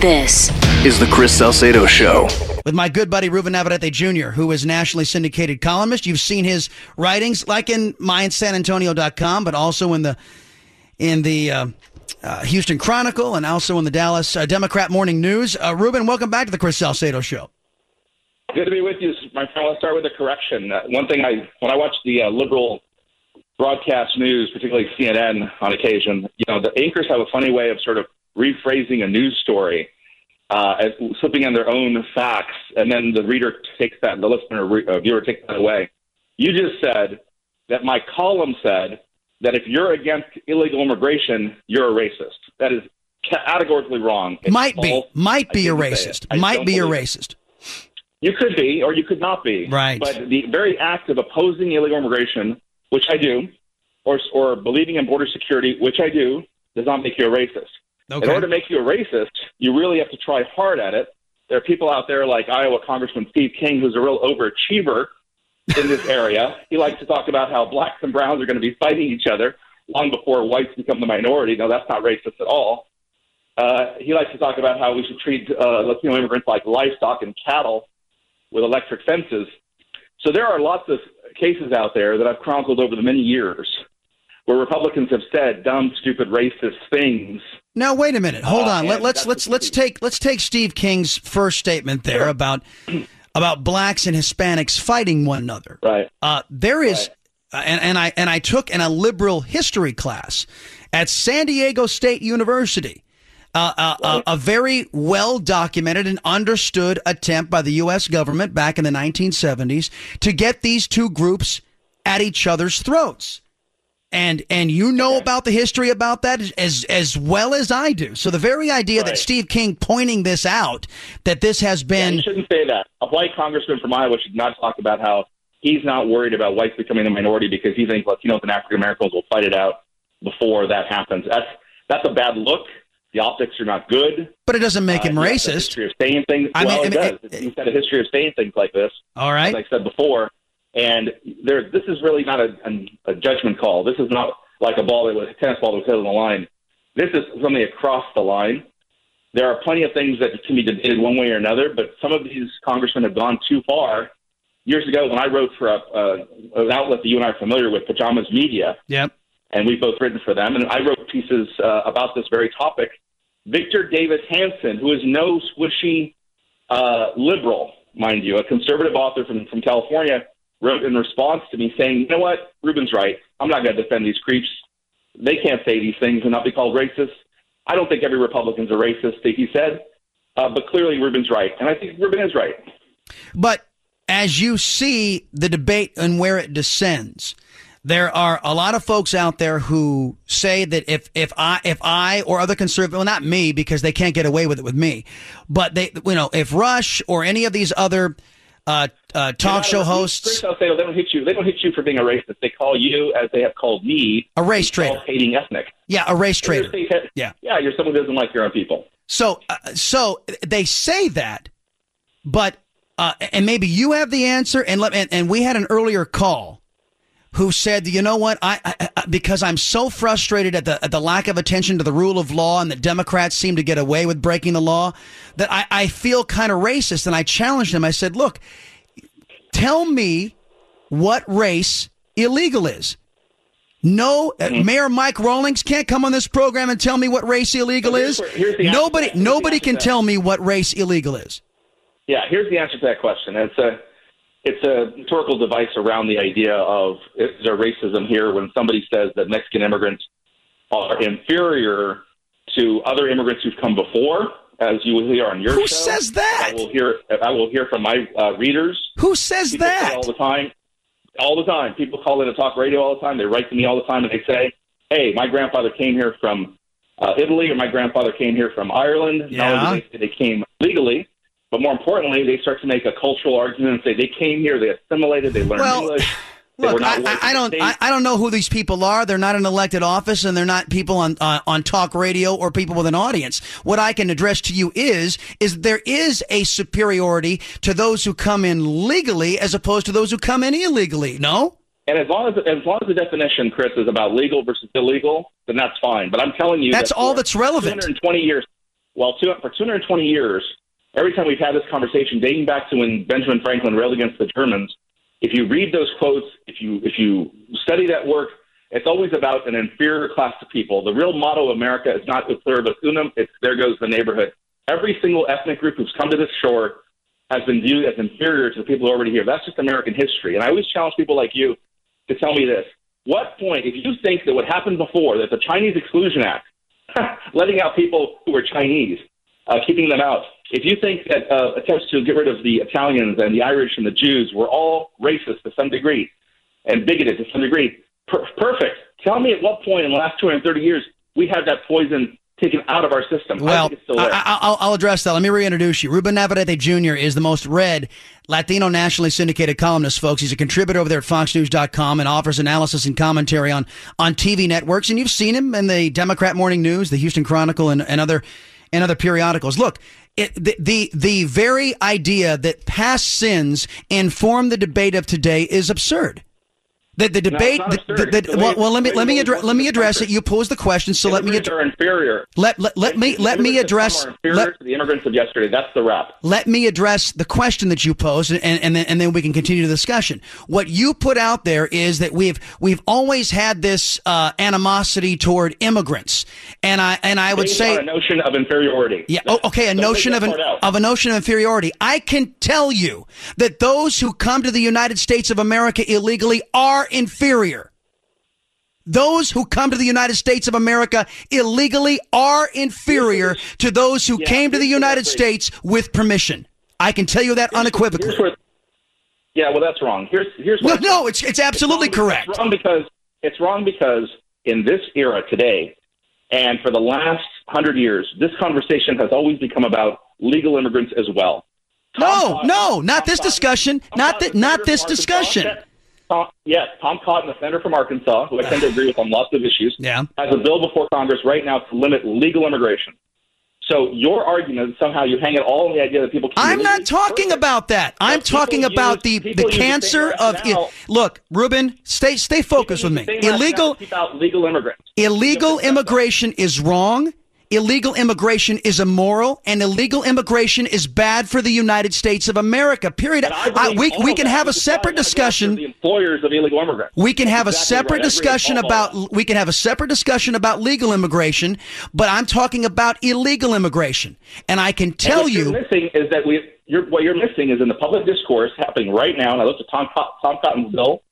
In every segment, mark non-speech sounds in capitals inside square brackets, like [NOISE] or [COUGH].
This Is the Chris Salcedo Show. with my good buddy Ruben Navarrette Jr., who is nationally syndicated columnist. You've seen his writings, like in myinsanantonio.com, but also in the in the uh, uh, Houston Chronicle and also in the Dallas uh, Democrat Morning News. Uh, Ruben, welcome back to the Chris Salcedo Show. Good to be with you, my friend. Let's start with a correction. Uh, one thing I, when I watch the uh, liberal broadcast news, particularly CNN on occasion, you know, the anchors have a funny way of sort of rephrasing a news story, uh, as slipping in their own facts, and then the reader takes that, the listener, re- uh, viewer takes that away. You just said that my column said that if you're against illegal immigration, you're a racist. That is categorically wrong. It's might be, might be a racist, might be a racist. You could be, or you could not be. Right. But the very act of opposing illegal immigration, which I do, or or believing in border security, which I do, does not make you a racist. Okay. In order to make you a racist, you really have to try hard at it. There are people out there like Iowa Congressman Steve King, who's a real overachiever in this area. [LAUGHS] He likes to talk about how blacks and browns are going to be fighting each other long before whites become the minority. No, that's not racist at all. Uh, he likes to talk about how we should treat uh, Latino immigrants like livestock and cattle with electric fences. So there are lots of cases out there that I've chronicled over the many years where Republicans have said dumb, stupid, racist things. Now wait a minute. Hold Uh, on. Let, and let's let's let's take let's take Steve King's first statement there about [CLEARS THROAT] about blacks and Hispanics fighting one another. Right. Uh, there is, uh, and, and I and I took in a liberal history class at San Diego State University. Uh, uh, uh, a very well documented and understood attempt by the U.S. government back in the 1970s to get these two groups at each other's throats. And and you know about the history about that as- as well as I do. So the very idea that Steve King pointing this out that this has been You shouldn't say that. A white congressman from Iowa should not talk about how he's not worried about whites becoming the minority because he thinks Latinos and African Americans will fight it out before that happens. That's that's a bad look. The optics are not good. but it doesn't make Uh, him a racist. history of saying things. I well, mean, it I does. mean, He's had a history of saying things like this. All right. as I said before. And there, this is really not a, a, a judgment call. This is not like a ball that was a tennis ball that was hit on the line. This is something across the line. There are plenty of things that can be debated one way or another, but some of these congressmen have gone too far. Years ago, when I wrote for a, uh, an outlet that you and I are familiar with, Pajamas Media, Yep. and we've both written for them, and I wrote pieces uh, about this very topic. Victor Davis Hanson, who is no squishy uh, liberal, mind you, a conservative author from, from California, wrote in response to me saying, you know what, Ruben's right. I'm not going to defend these creeps. They can't say these things and not be called racist. I don't think every Republican's a racist, he said, uh, but clearly Ruben's right. And I think Ruben is right. But as you see the debate and where it descends, there are a lot of folks out there who say that if if I if I or other conservative, well, not me because they can't get away with it with me, but they you know if Rush or any of these other uh, uh, talk show hosts, Chris Salcedo, they don't hit you. They don't hit you for being a racist. They call you, as they have called me, a race traitor, hating ethnic. yeah, a race traitor, yeah. yeah, you're someone who doesn't like your own people. So, uh, so they say that, but uh, and maybe you have the answer. And let and, and we had an earlier call who said, you know what, I, I, I because I'm so frustrated at the at the lack of attention to the rule of law and that Democrats seem to get away with breaking the law, that I, I feel kind of racist. And I challenged him. I said, look, tell me what race illegal is. No, uh, Mayor Mike Rawlings can't come on this program and tell me what race illegal So is. where- nobody, to that. Here's the nobody can tell me what race illegal is. Yeah, here's the answer to that question. It's a it's a rhetorical device around the idea of is there racism here when somebody says that Mexican immigrants are inferior to other immigrants who've come before, as you will hear on your Who show. says that? I will hear. I will hear from my uh, readers. Who says People say that? all the time. All the time. People call in to talk radio all the time. They write to me all the time and they say, "Hey, my grandfather came here from uh, Italy, or my grandfather came here from Ireland." Not Yeah. only they they came legally, but more importantly, they start to make a cultural argument and say they came here, they assimilated, they learned Well, English. [SIGHS] Look, I, I, I in the don't, I, I don't know who these people are. They're not in elected office, and they're not people on uh, on talk radio or people with an audience. What I can address to you is, is there is a superiority to those who come in legally as opposed to those who come in illegally. No. And as long as as long as the definition, Chris, is about legal versus illegal, then that's fine. But I'm telling you, That's that all that's relevant. 220 years. Well, two, for 220 years, every time we've had this conversation, dating back to when Benjamin Franklin railed against the Germans, if you read those quotes, if you if you study that work, it's always about an inferior class of people. The real motto of America is not ut pluribus unum; it's there goes the neighborhood. Every single ethnic group who's come to this shore has been viewed as inferior to the people already here. That's just American history. And I always challenge people like you to tell me this. What point, if you think that what happened before, that the Chinese Exclusion Act, [LAUGHS] letting out people who were Chinese, uh, keeping them out, if you think that uh, attempts to get rid of the Italians and the Irish and the Jews were all racist to some degree and bigoted to some degree, per- perfect. Tell me at what point in the last 230 years we had that poison taken out of our system. Well, think it's still. I, will I'll address that. Let me reintroduce you. Ruben Navarrette Jr. is the most read Latino nationally syndicated columnist, folks. He's a contributor over there at FoxNews.com and offers analysis and commentary on, on TV networks. And you've seen him in the Democrat Morning News, the Houston Chronicle, and, and other and other periodicals. Look, it, the, the the very idea that past sins inform the debate of today is absurd. The, the debate, not the- the- the well, well, let me let me address let me address it. You posed the question, so let me immigrants ad- are inferior. let let, let me let me address let, the immigrants of yesterday. That's the wrap. let me address the question that you posed and, and then and then we can continue the discussion. What you put out there is that we've we've always had this uh, animosity toward immigrants, and I and I would Based say a notion of inferiority. yeah. Oh, okay. A notion of an, of a notion of inferiority. I can tell you that those who come to the United States of America illegally are inferior. Those who come to the United States of America illegally are inferior to those who Yeah, came to the United States with permission. I can tell you that Here's unequivocally. where- yeah, well, that's wrong. Here's here's No, no, it's it's absolutely It's wrong- correct. It's wrong because it's wrong because in this era today, and for the last hundred years, this conversation has always become about legal immigrants as well. No, Cotton- no, not Tom this discussion. Tom Not that. not this Arkansas, discussion. Tom, yes, Tom Cotton, the senator from Arkansas, who I tend to agree with on lots of issues, Yeah. has a bill before Congress right now to limit legal immigration. So your argument is somehow you hang it all on the idea that people. I'm not talking about that. I'm people talking about the use- the the cancer of rationale. look, Ruben, stay stay focused with me. Illegal to keep out legal immigrants. illegal immigration is wrong. Illegal immigration is immoral, and illegal immigration is bad for the United States of America. Period. I I, uh, we we can have a separate decided on the discussion. The employers of illegal immigrants. We can have a separate right. I agree with discussion about we can have a separate discussion about legal immigration, but I'm talking about illegal immigration. And I can tell what you you're missing is that we. You're, what you're missing is in the public discourse happening right now. And I looked at Tom, Tom Cotton's bill.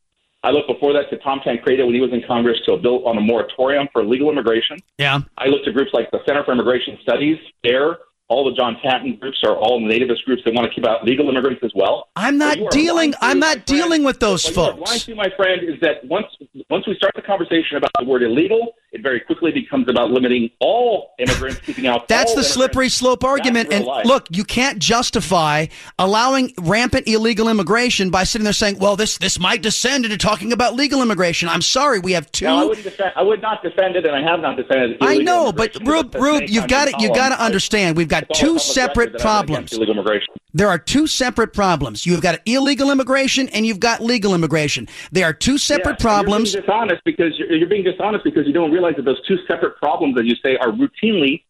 I looked before that to Tom Tancredo when he was in Congress to a bill on a moratorium for legal immigration. Yeah. I looked at groups like the Center for Immigration Studies. There, all the John Tanton groups are all nativist groups that want to keep out legal immigrants as well. I'm not are dealing I'm not friend- dealing with those what folks. blind to, my friend, is that once once we start the conversation about the word illegal, it very quickly becomes about limiting all immigrants, keeping out. [LAUGHS] That's the slippery slope argument. And life. look, you can't justify allowing rampant illegal immigration by sitting there saying, "Well, this this might descend into talking about legal immigration." I'm sorry, we have two. No, I wouldn't defend. I would not defend it, and I have not defended. It. I know, but Rube, Rube, you've got same to you got to understand. We've got two separate record that I've been against problems. There are two separate problems. You've got illegal immigration and you've got legal immigration. They are two separate Yes, problems. You're being dishonest because you're, you're being dishonest because you don't realize that those two separate problems that you say are routinely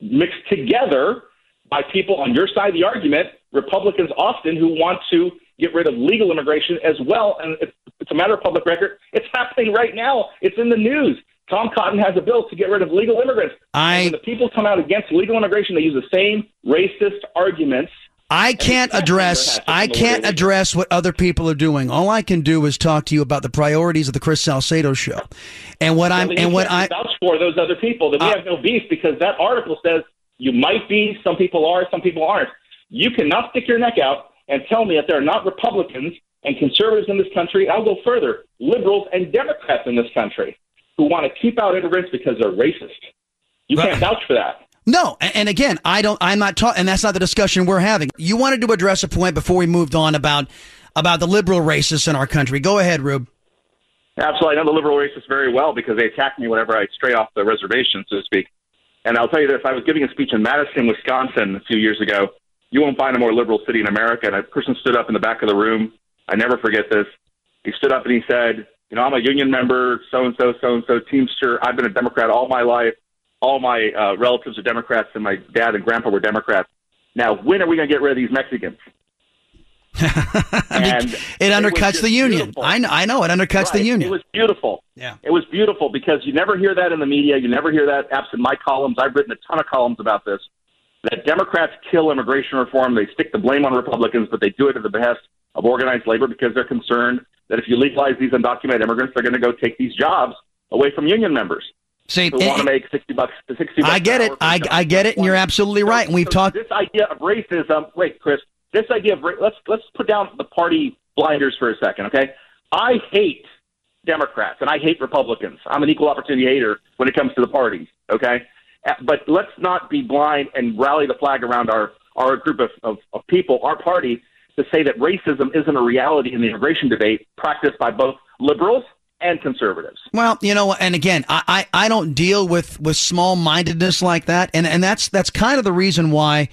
mixed together by people on your side of the argument, Republicans often who want to get rid of legal immigration as well. And it's, it's a matter of public record. It's happening right now. It's in the news. Tom Cotton has a bill to get rid of legal immigrants. I, when the people come out against legal immigration, they use the same racist arguments I can't address I can't address what other people are doing. All I can do is talk to you about the priorities of the Chris Salcedo show, and what I'm and what I vouch for those other people. That we uh, have no beef because that article says you might be, some people are, some people aren't. You cannot stick your neck out and tell me that there are not Republicans and conservatives in this country. I'll go further: liberals and Democrats in this country who want to keep out immigrants because they're racist. You can't vouch for that. No, and again, I don't. I'm not talking, and that's not the discussion we're having. You wanted to address a point before we moved on about about the liberal racists in our country. Go ahead, Rube. Absolutely, I know the liberal racists very well because they attack me whenever I stray off the reservation, so to speak. And I'll tell you this: I was giving a speech in Madison, Wisconsin, a few years ago. You won't find a more liberal city in America. And a person stood up in the back of the room. I never forget this. He stood up and he said, "You know, I'm a union member, so and so, so and so, Teamster. I've been a Democrat all my life all my uh, relatives are Democrats, and my dad and grandpa were Democrats. Now, when are we going to get rid of these Mexicans? [LAUGHS] and it undercuts it the union. I know, I know it undercuts right. the union. It was beautiful. Yeah, it was beautiful because you never hear that in the media. You never hear that absent my columns. I've written a ton of columns about this. That Democrats kill immigration reform. They stick the blame on Republicans, but they do it at the behest of organized labor because they're concerned that if you legalize these undocumented immigrants, they're going to go take these jobs away from union members. See, who want to make sixty bucks to sixty. Bucks I get it. I, I get it, and you're absolutely right. And we've so talked this idea of racism. Wait, Chris. This idea of let's let's put down the party blinders for a second, okay? I hate Democrats and I hate Republicans. I'm an equal opportunity hater when it comes to the parties, okay? But let's not be blind and rally the flag around our our group of, of, of people, our party, to say that racism isn't a reality in the immigration debate practiced by both liberals and conservatives. Well, you know, and again, I, I, I don't deal with, with small mindedness like that, and and that's that's kind of the reason why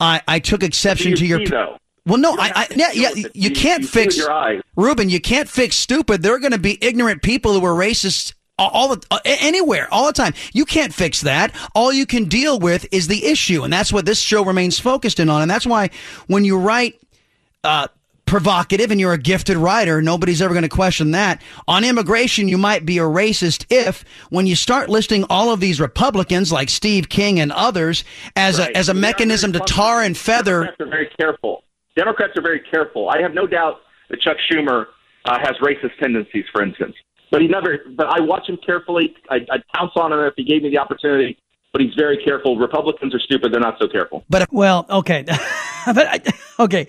I, I took exception to your. Though? Well, no, I, I yeah, yeah, you, you can't you fix Ruben. You can't fix stupid. There are going to be ignorant people who are racist all the anywhere, all the time. You can't fix that. All you can deal with is the issue, and that's what this show remains focused in on. And that's why when you write uh, provocative and you're a gifted writer. Nobody's ever going to question that. On immigration, you might be a racist if, when you start listing all of these Republicans like Steve King and others as right. a as a mechanism to tar and feather. Democrats are very careful. Democrats are very careful. I have no doubt that Chuck Schumer uh, has racist tendencies, for instance. But he never. But I watch him carefully. I, I'd pounce on him if he gave me the opportunity but he's very careful. Republicans are stupid; they're not so careful. But well, okay, [LAUGHS] but okay.